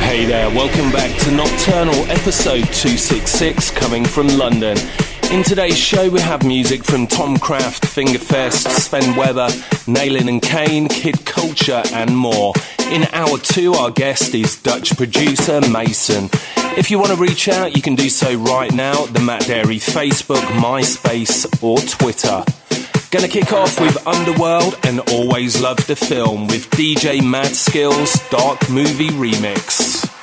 Hey there, welcome back to Nocturnal episode 266 coming from London. In today's show, we have music from Tomcraft, Fingerfest, Sven Weber, Nalin and Kane, Kid Culture, and more. In hour two, our guest is Dutch producer Mason. If you want to reach out, you can do so right now at the Matt Darey Facebook, MySpace, or Twitter. Gonna kick off with Underworld and Always Loved the Film with DJ Mad Skills Dark Movie Remix.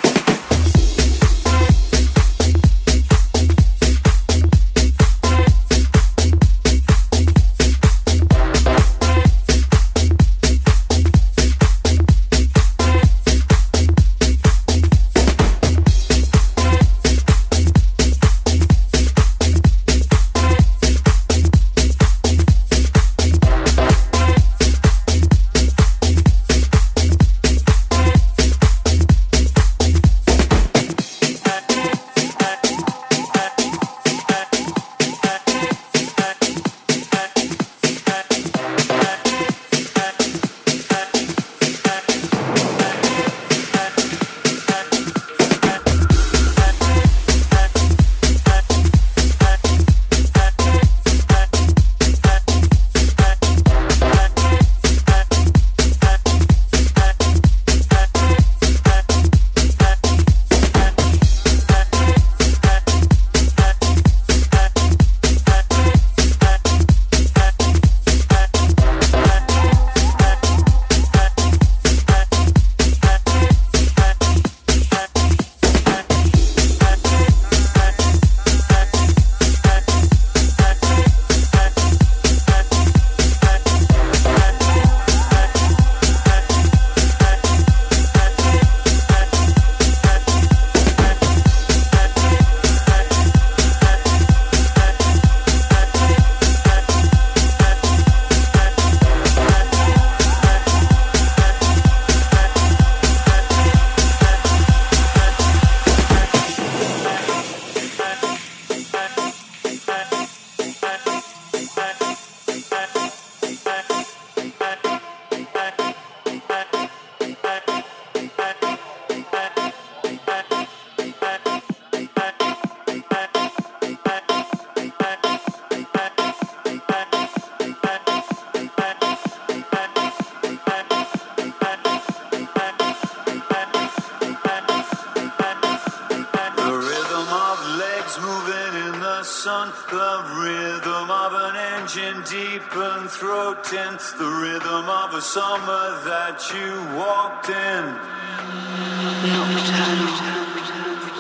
you walked in.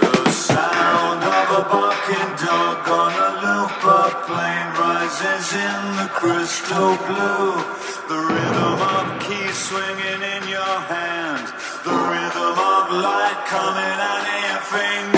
The sound of a barking dog on a loop. A plane rises in the crystal blue. The rhythm of keys swinging in your hand. The rhythm of light coming out of your fingers.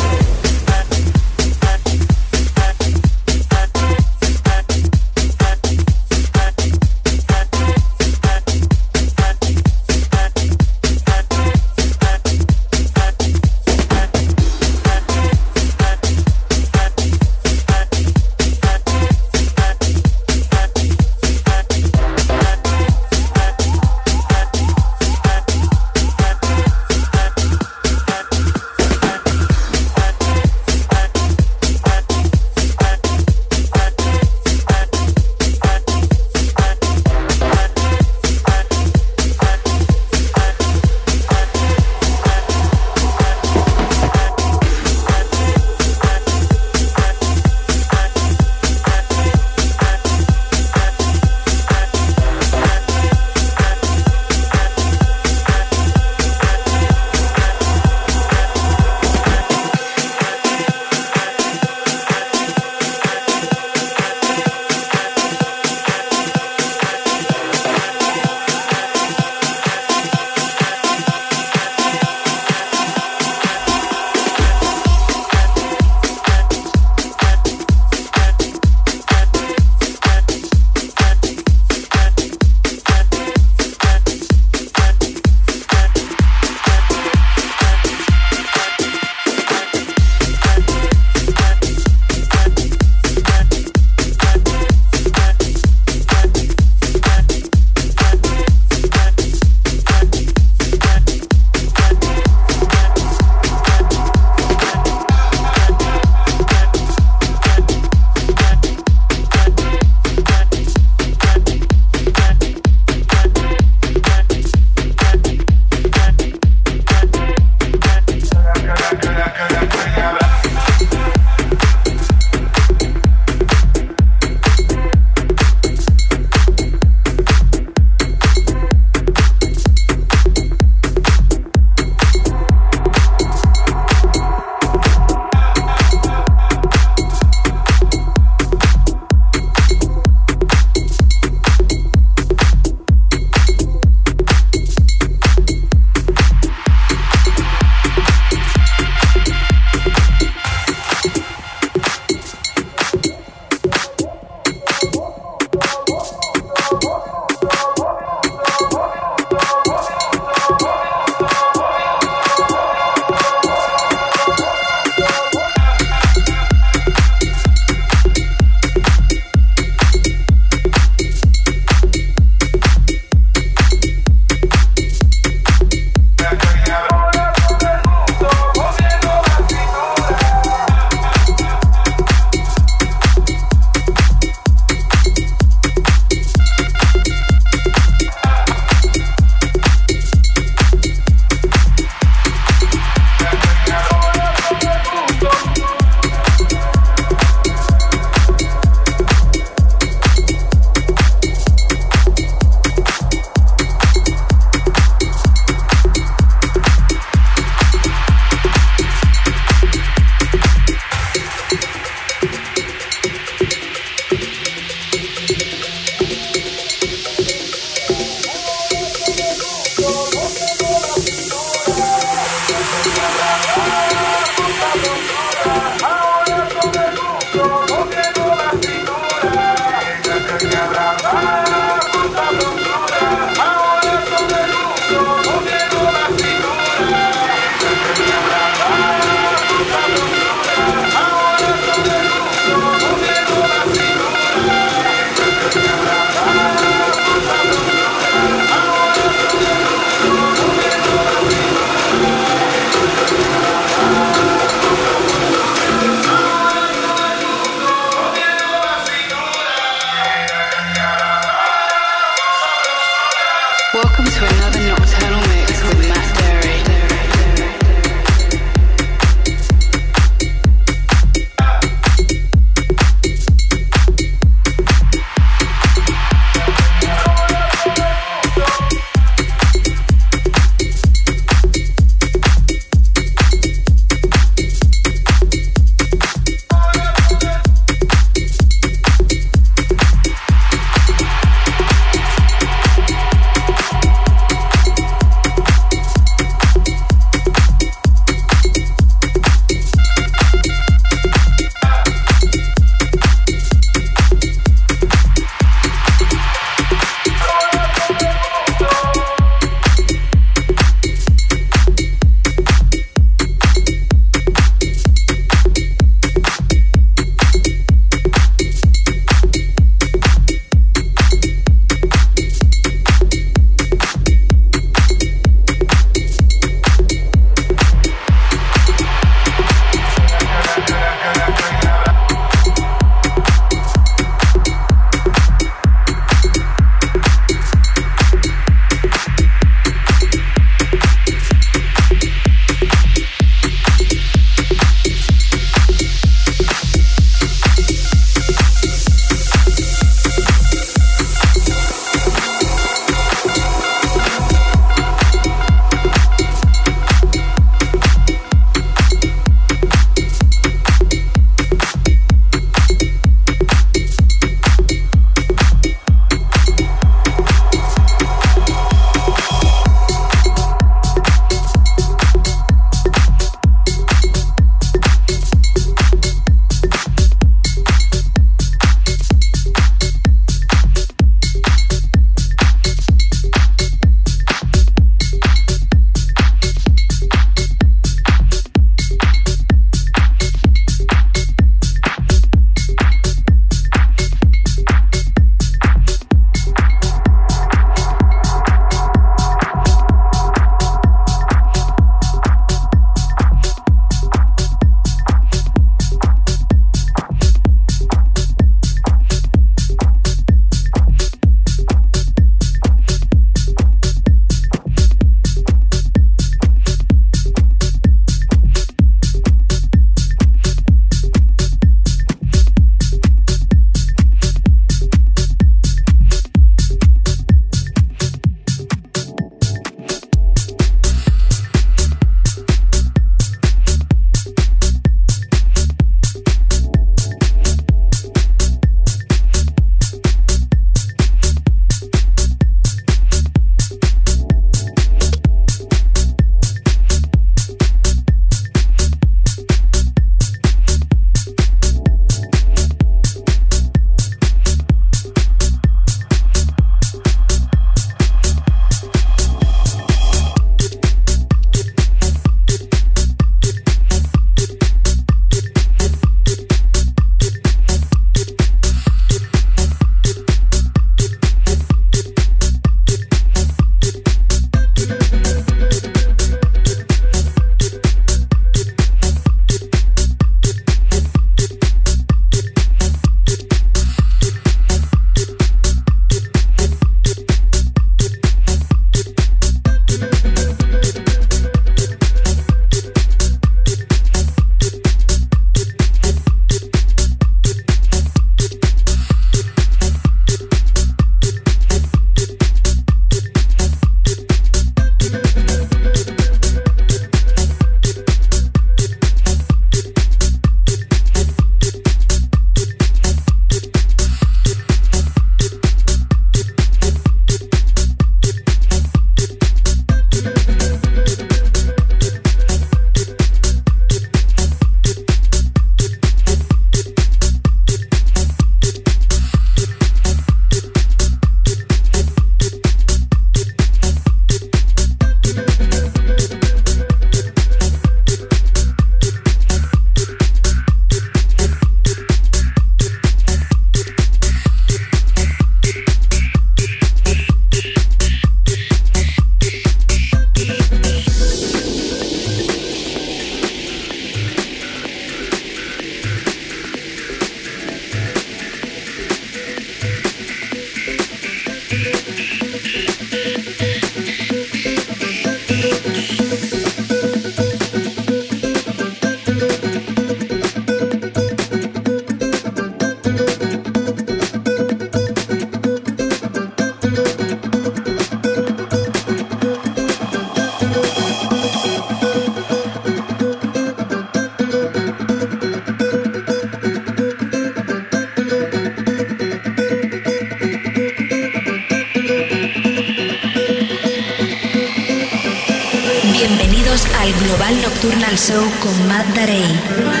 Nocturnal Show con Matt Darey.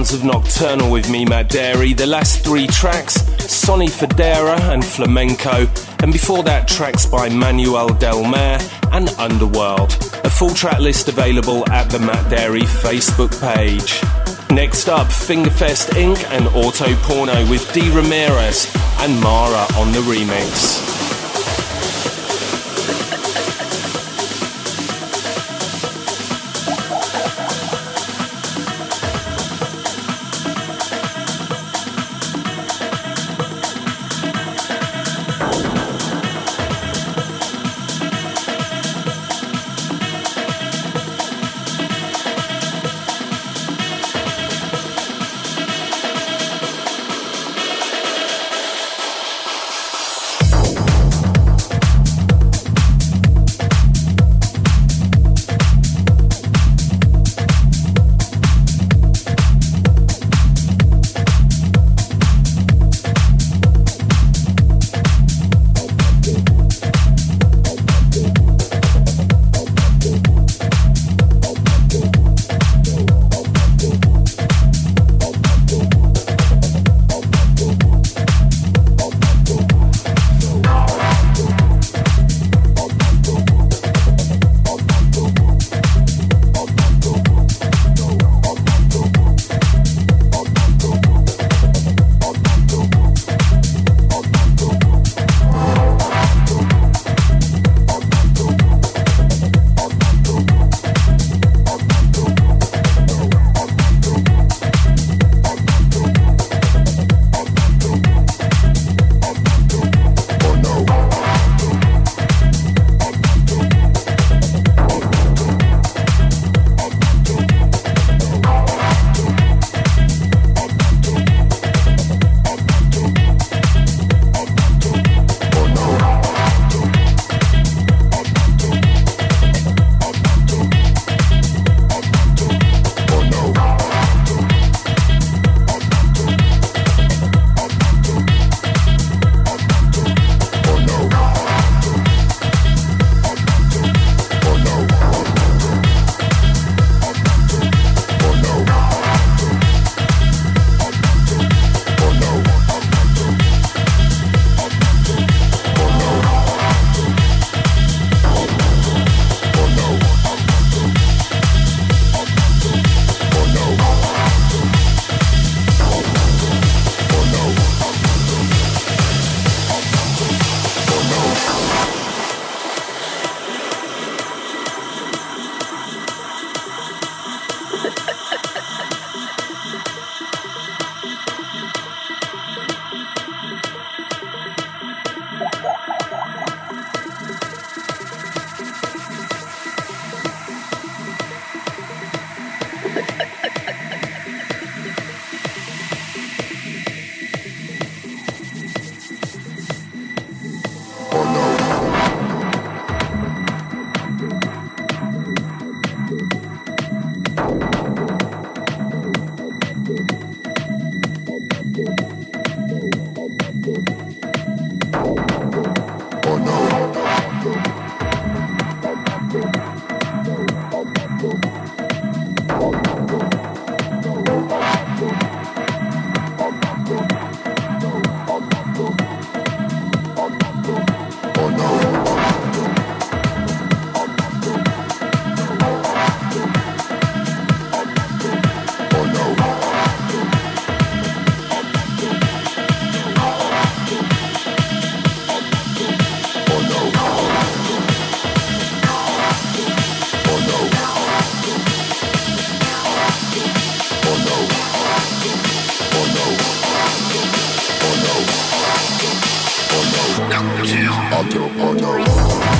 Sounds of Nocturnal with me, Matt Darey. The last three tracks, Sonny Fodera and Flamenco, and before that, tracks by Manuel Del Mar and Underworld. A full track list available at the Matt Darey Facebook page. Next up, Fingerfest Inc. and Auto Porno with D. Ramirez and Mara on the remix. Oh no.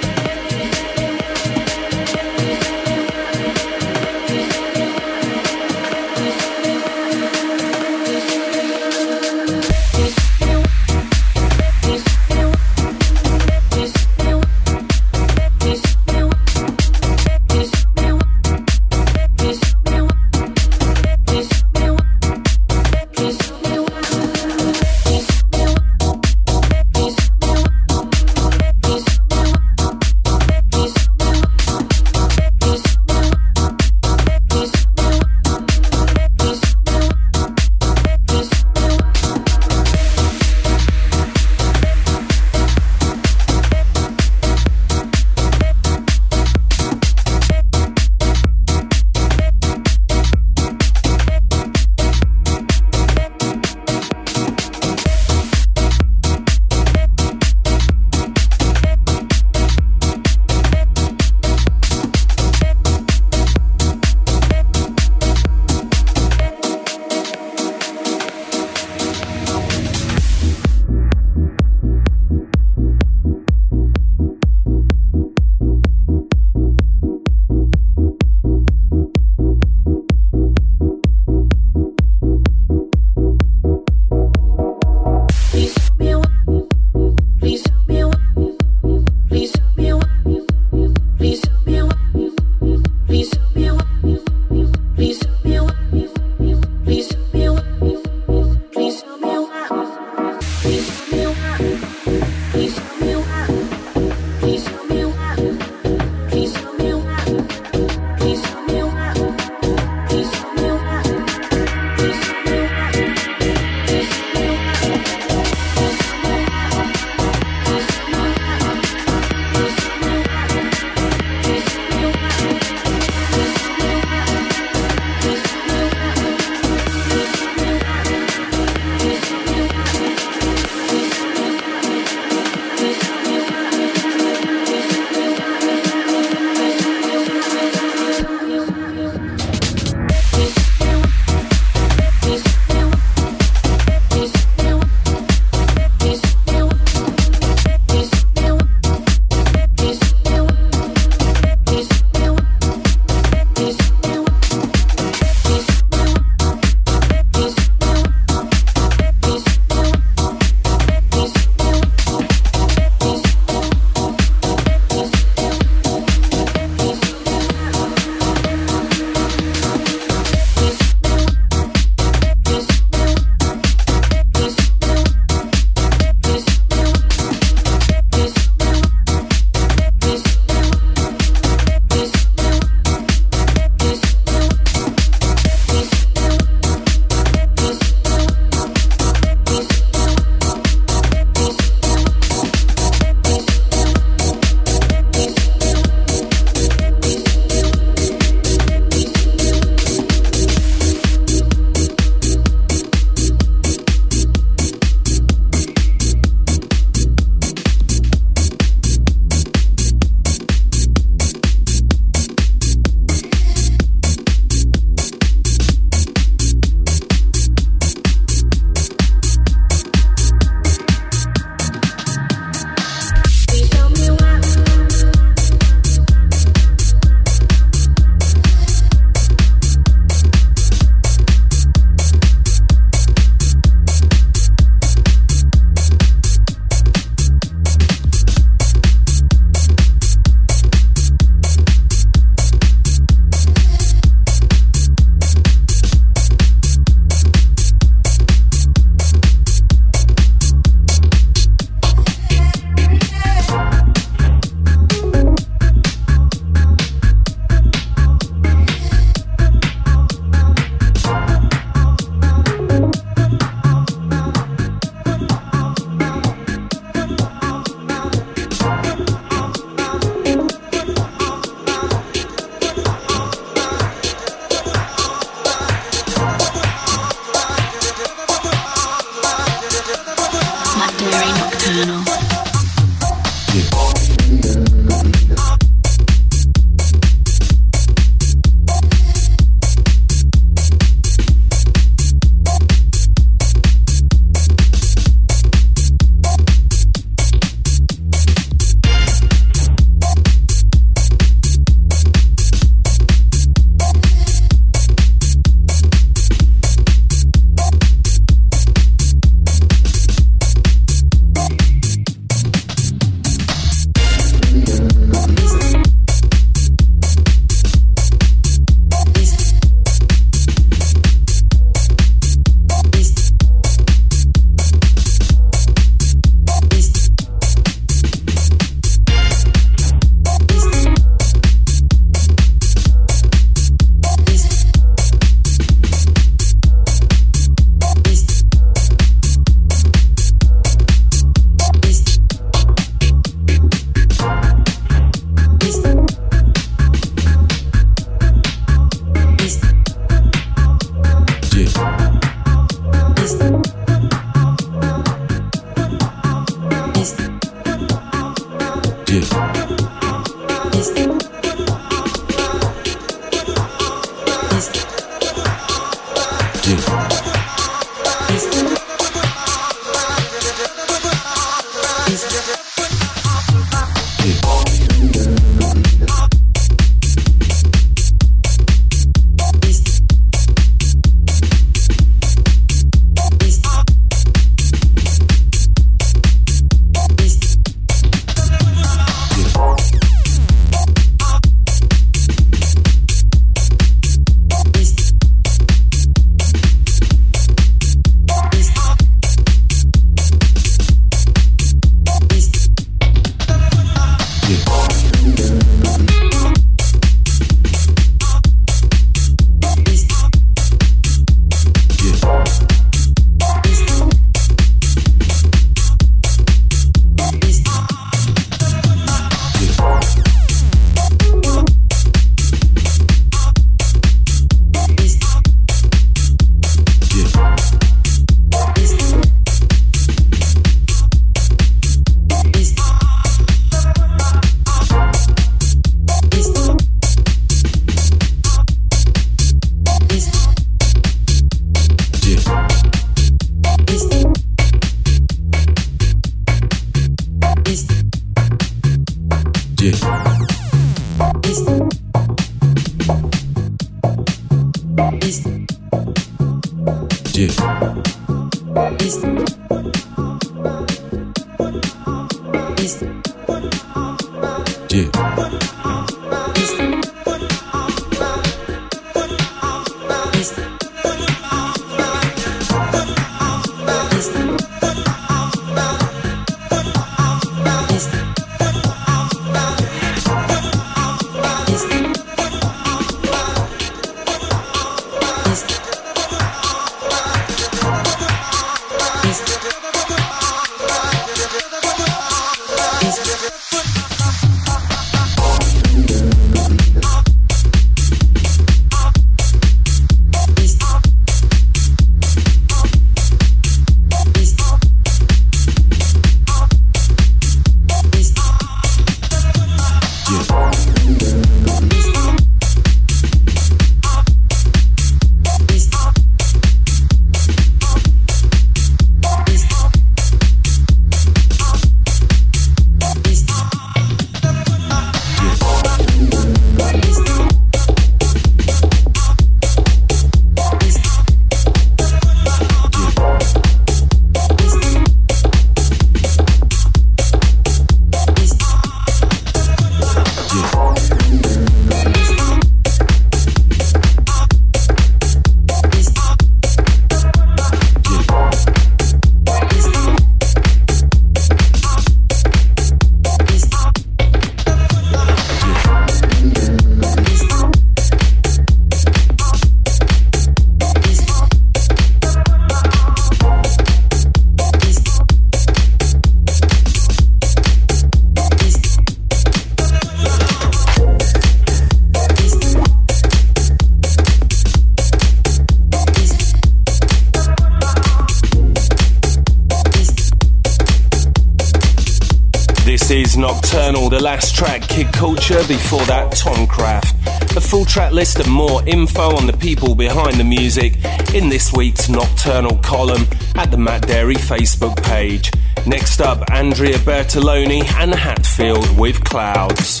before that, Tomcraft. The full track list and more info on the people behind the music in this week's Nocturnal column at the Matt Darey Facebook page. Next up, Andrea Bertoloni and Hatfield with Clouds.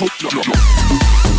Tokyo.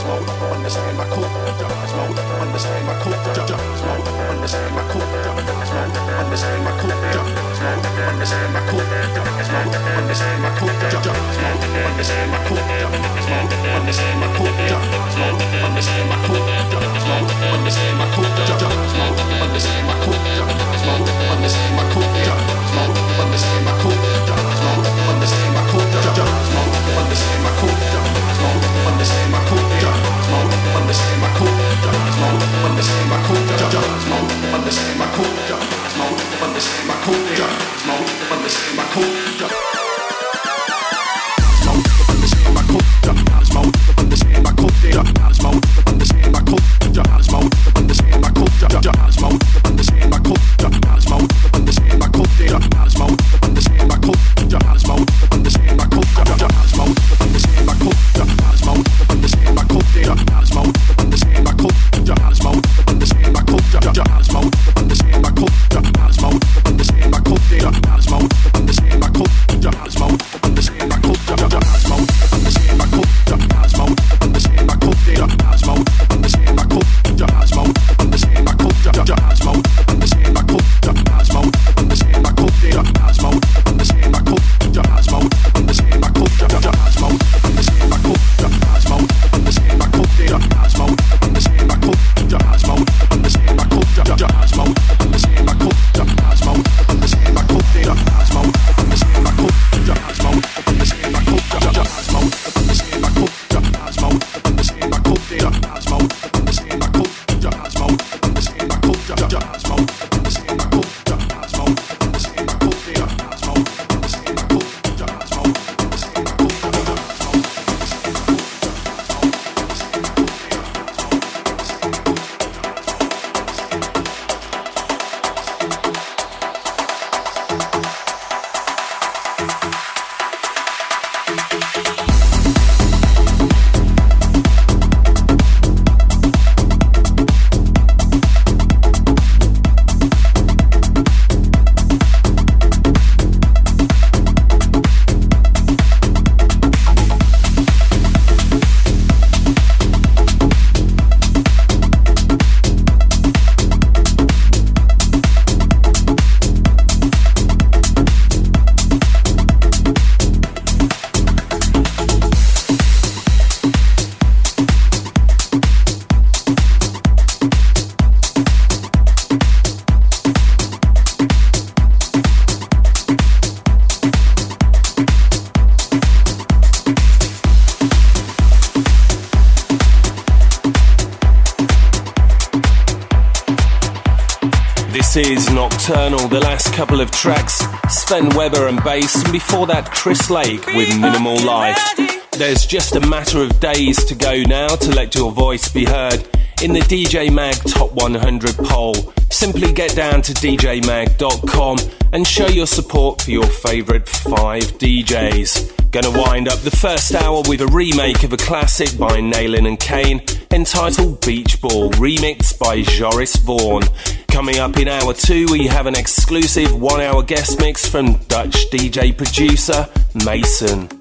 Smoke understand my culture. Smoke understand my culture. Smoke understand my culture. Smoke understand my culture. Smoke understand my culture. Smoke understand my culture. Smoke understand my culture. Smoke understand my culture. Smoke understand my culture. Smoke understand my culture. Smoke understand my culture. Smoke understand my culture. Smoke understand my culture. Smoke understand my culture. Smoke understand my culture. Smoke understand my culture. Nocturnal, the last couple of tracks, Sven Weber and bass, and before that, Chris Lake with Minimal Life. There's just a matter of days to go now to let your voice be heard in the DJ Mag Top 100 poll. Simply get down to djmag.com and show your support for your favourite five DJs. Gonna wind up the first hour with a remake of a classic by Nalin and Kane entitled Beach Ball, remixed by Joris Voorn. Coming up in hour two, we have an exclusive one hour guest mix from Dutch DJ producer Mason.